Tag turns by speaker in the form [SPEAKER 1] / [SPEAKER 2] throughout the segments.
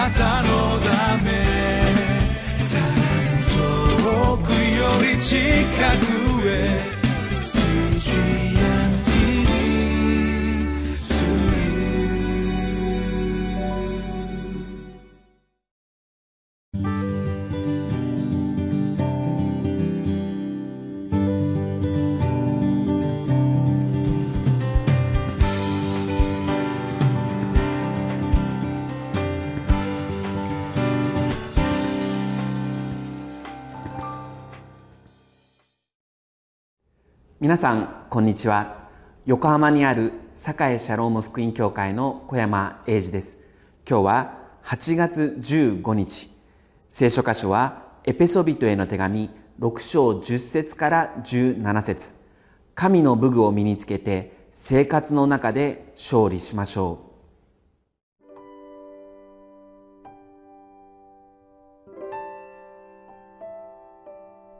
[SPEAKER 1] なたのため。さらに遠くより近くへ。
[SPEAKER 2] 皆さんこんにちは。横浜にある栄シャローム福音教会の小山英二です。今日は8月15日。聖書箇所はエペソビトへの手紙6章10節から17節。神の武具を身につけて生活の中で勝利しましょう。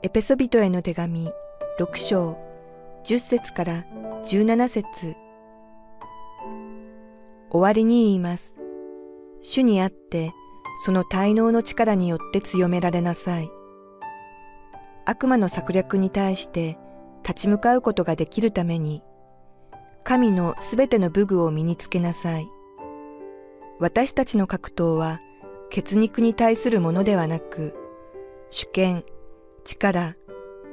[SPEAKER 3] エペソビトへの手紙6章10節から17節終わりに言います。主にあって、その滞納の力によって強められなさい。悪魔の策略に対して立ち向かうことができるために、神のすべての武具を身につけなさい。私たちの格闘は血肉に対するものではなく、主権、力、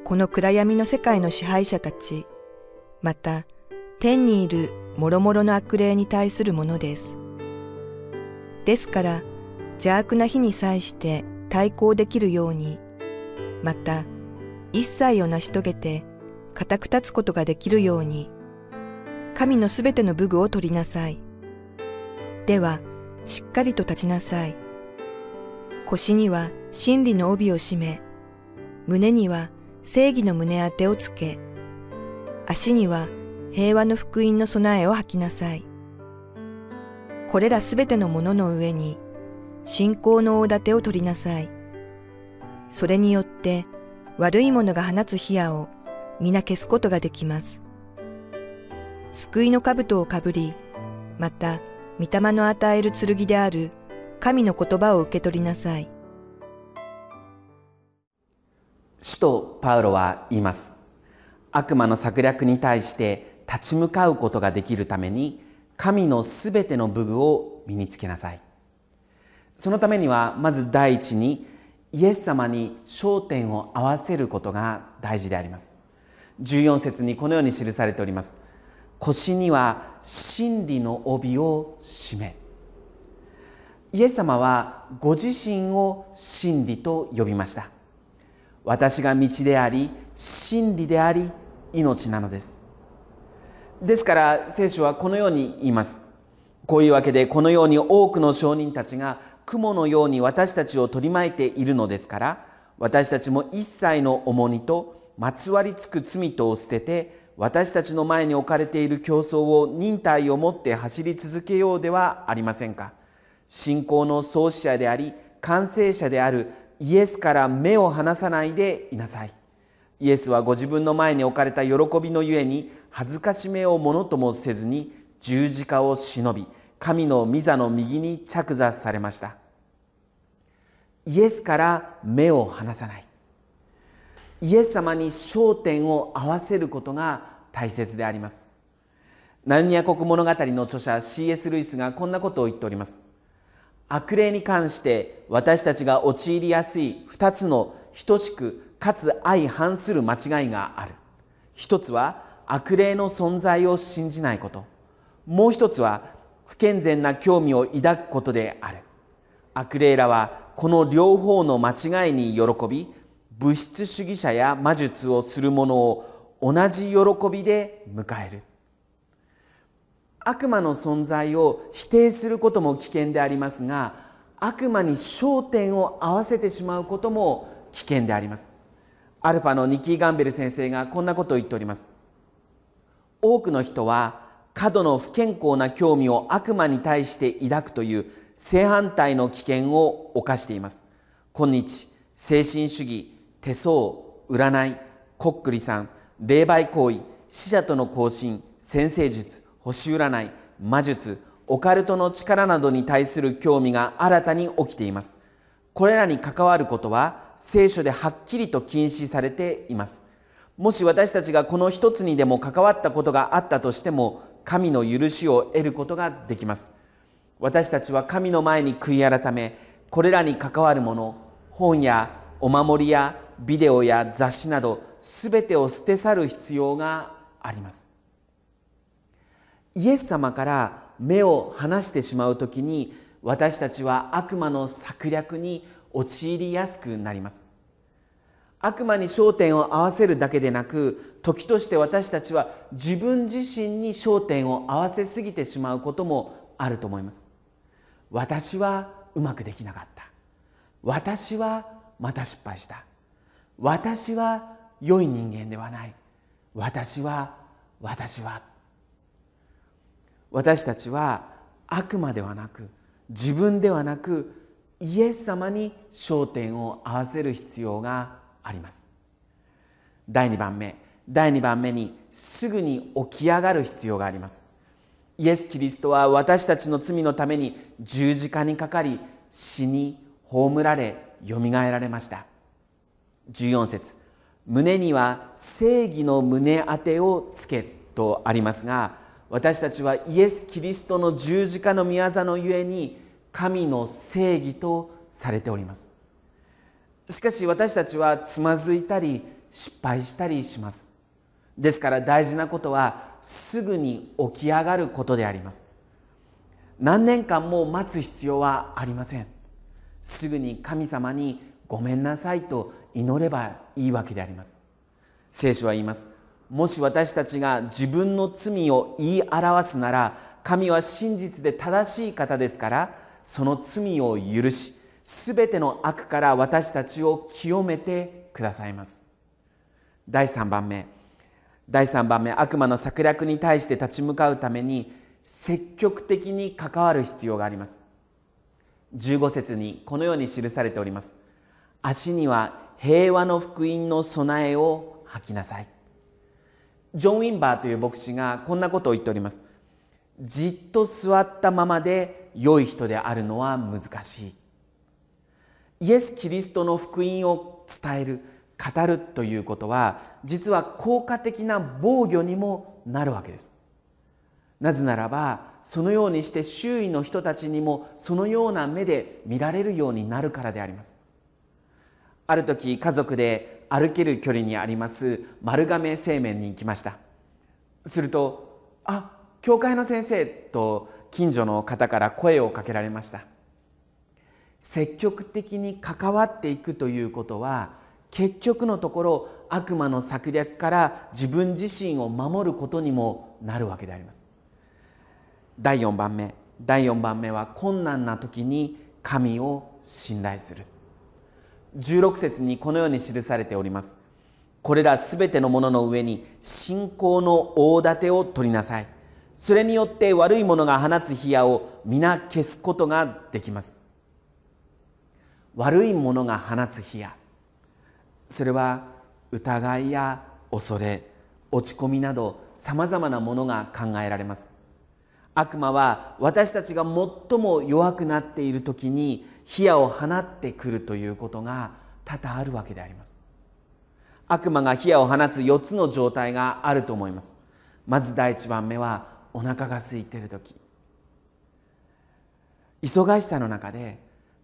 [SPEAKER 3] この暗闇の世界の支配者たち、また天にいる諸々の悪霊に対するものです。ですから邪悪な日に際して対抗できるように、また一切を成し遂げて固く立つことができるように、神のすべての武具を取りなさい。では、しっかりと立ちなさい。腰には真理の帯を締め、胸には正義の胸当てをつけ、足には平和の福音の備えを吐きなさい。これらすべてのものの上に信仰の大盾を取りなさい。それによって悪いものが放つ火矢を皆消すことができます。救いの兜をかぶり、また御霊の与える剣である神の言葉を受け取りなさい。
[SPEAKER 2] 使徒パウロは言います。悪魔の策略に対して立ち向かうことができるために神のすべての武具を身につけなさい。そのためにはまず第一にイエス様に焦点を合わせることが大事であります。14節にこのように記されております。腰には真理の帯を締め。イエス様はご自身を真理と呼びました。私が道であり真理であり命なのです。ですから聖書はこのように言います。こういうわけでこのように多くの証人たちが雲のように私たちを取り巻いているのですから私たちも一切の重荷とまつわりつく罪とを捨てて私たちの前に置かれている競争を忍耐を持って走り続けようではありませんか。信仰の創始者であり完成者であるイエスから目を離さないでいなさい。イエスはご自分の前に置かれた喜びのゆえに恥ずかしめをものともせずに十字架を忍び神の御座の右に着座されました。イエスから目を離さない。イエス様に焦点を合わせることが大切であります。ナルニア国物語の著者 C.S. ルイスがこんなことを言っております。悪霊に関して私たちが陥りやすい2つの等しくかつ相反する間違いがある。一つは悪霊の存在を信じないこと。もう一つは不健全な興味を抱くことである。悪霊らはこの両方の間違いに喜び物質主義者や魔術をする者を同じ喜びで迎える。悪魔の存在を否定することも危険でありますが悪魔に焦点を合わせてしまうことも危険であります。アルファのニキー・ガンベル先生がこんなことを言っております。多くの人は過度の不健康な興味を悪魔に対して抱くという正反対の危険を犯しています。今日精神主義手相占いこっくりさん霊媒行為死者との交信先生術星占い魔術オカルトの力などに対する興味が新たに起きています。これらに関わることは聖書ではっきりと禁止されています。もし私たちがこの一つにでも関わったことがあったとしても神の許しを得ることができます。私たちは神の前に悔い改めこれらに関わるもの本やお守りやビデオや雑誌など全てを捨て去る必要があります。イエス様から目を離してしまう時に私たちは悪魔の策略に陥りやすくなります。悪魔に焦点を合わせるだけでなく時として私たちは自分自身に焦点を合わせすぎてしまうこともあると思います。私はうまくできなかった。私はまた失敗した。私は良い人間ではない。私は私は私たちは悪魔ではなく自分ではなくイエス様に焦点を合わせる必要があります。第2番目第2番目にすぐに起き上がる必要があります。イエス・キリストは私たちの罪のために十字架にかかり死に葬られよみがえられました。14節胸には正義の胸当てをつけとありますが私たちはイエス・キリストの十字架の御業のゆえに神の正義とされております。しかし私たちはつまずいたり失敗したりします。ですから大事なことはすぐに起き上がることであります。何年間も待つ必要はありません。すぐに神様にごめんなさいと祈ればいいわけであります。聖書は言います。もし私たちが自分の罪を言い表すなら神は真実で正しい方ですからその罪を許しすべての悪から私たちを清めてくださいます。第3番目。第3番目。悪魔の策略に対して立ち向かうために積極的に関わる必要があります。15節にこのように記されております。足には平和の福音の備えを吐きなさい。ジョン・ウィンバーという牧師がこんなことを言っております。じっと座ったままで良い人であるのは難しい。イエス・キリストの福音を伝える語るということは実は効果的な防御にもなるわけです。なぜならばそのようにして周囲の人たちにもそのような目で見られるようになるからであります。ある時家族で歩ける距離にあります丸亀製麺に行きました。すると「あ教会の先生」と近所の方から声をかけられました。積極的に関わっていくということは結局のところ悪魔の策略から自分自身を守ることにもなるわけであります。第4番目第4番目は困難な時に神を信頼する。16節にこのように記されております。これらすべてのものの上に信仰の大盾を取りなさい。それによって悪いものが放つ火矢を皆消すことができます。悪いものが放つ火矢。それは疑いや恐れ落ち込みなどさまざまなものが考えられます。悪魔は私たちが最も弱くなっている時に火矢を放ってくるということが多々あるわけであります。悪魔が火矢を放つ4つの状態があると思います。まず第1番目はお腹が空いている時。忙しさの中で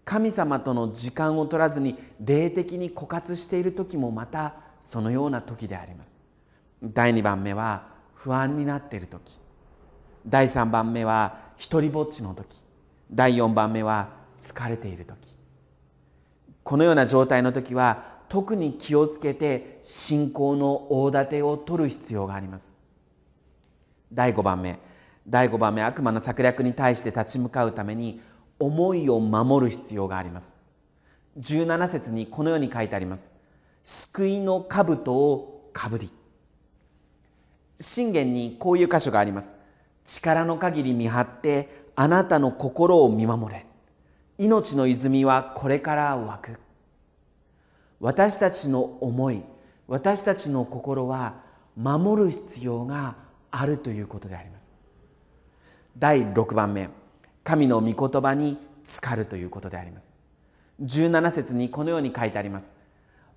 [SPEAKER 2] 神様との時間を取らずに霊的に枯渇している時もまたそのような時であります。第2番目は不安になっている時。第3番目は一りぼっちの時。第4番目は疲れている時。このような状態の時は特に気をつけて信仰の大盾を取る必要があります。第5番目。第5番目悪魔の策略に対して立ち向かうために思いを守る必要があります。17節にこのように書いてあります。救いの兜をかぶり。信玄にこういう箇所があります。力の限り見張ってあなたの心を見守れ。命の泉はこれから湧く。私たちの思い私たちの心は守る必要があるということであります。第6番目神の御言葉に浸かるということであります。17節にこのように書いてあります。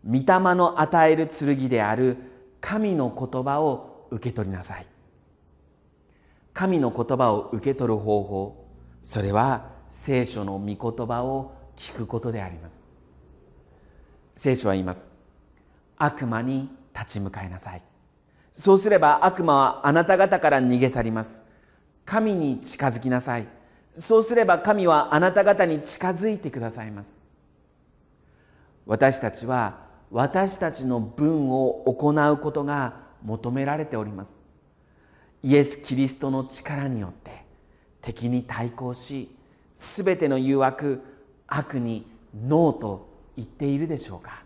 [SPEAKER 2] 御霊の与える剣である神の言葉を受け取りなさい。神の言葉を受け取る方法それは聖書の御言葉を聞くことであります。聖書は言います。悪魔に立ち向かいなさい。そうすれば悪魔はあなた方から逃げ去ります。神に近づきなさい。そうすれば神はあなた方に近づいてくださいます。私たちは私たちの分を行うことが求められております。イエス・キリストの力によって敵に対抗しすべての誘惑悪にノーと言っているでしょうか。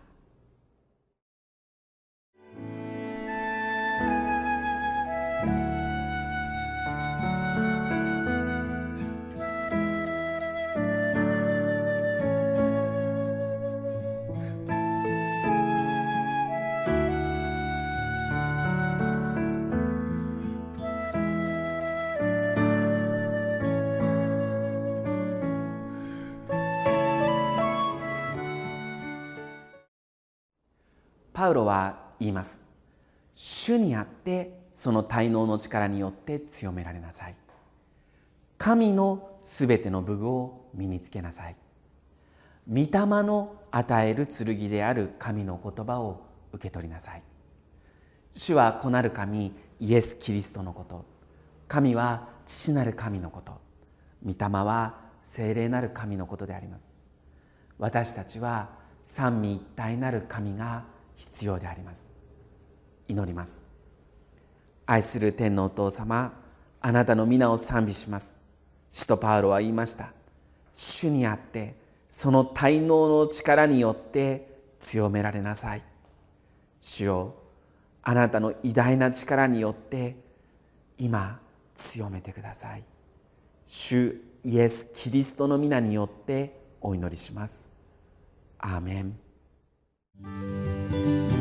[SPEAKER 2] パウロは言います。主にあってその滞納の力によって強められなさい。神のすべての武具を身につけなさい。御霊の与える剣である神の言葉を受け取りなさい。主は子なる神イエス・キリストのこと。神は父なる神のこと。御霊は精霊なる神のことであります。私たちは三位一体なる神が必要であります。祈ります。愛する天のお父様あなたの皆を賛美します。使徒パウロは言いました。主にあってその滞納の力によって強められなさい。主よあなたの偉大な力によって今強めてください。主イエス・キリストの皆によってお祈りします。アーメン。
[SPEAKER 1] あ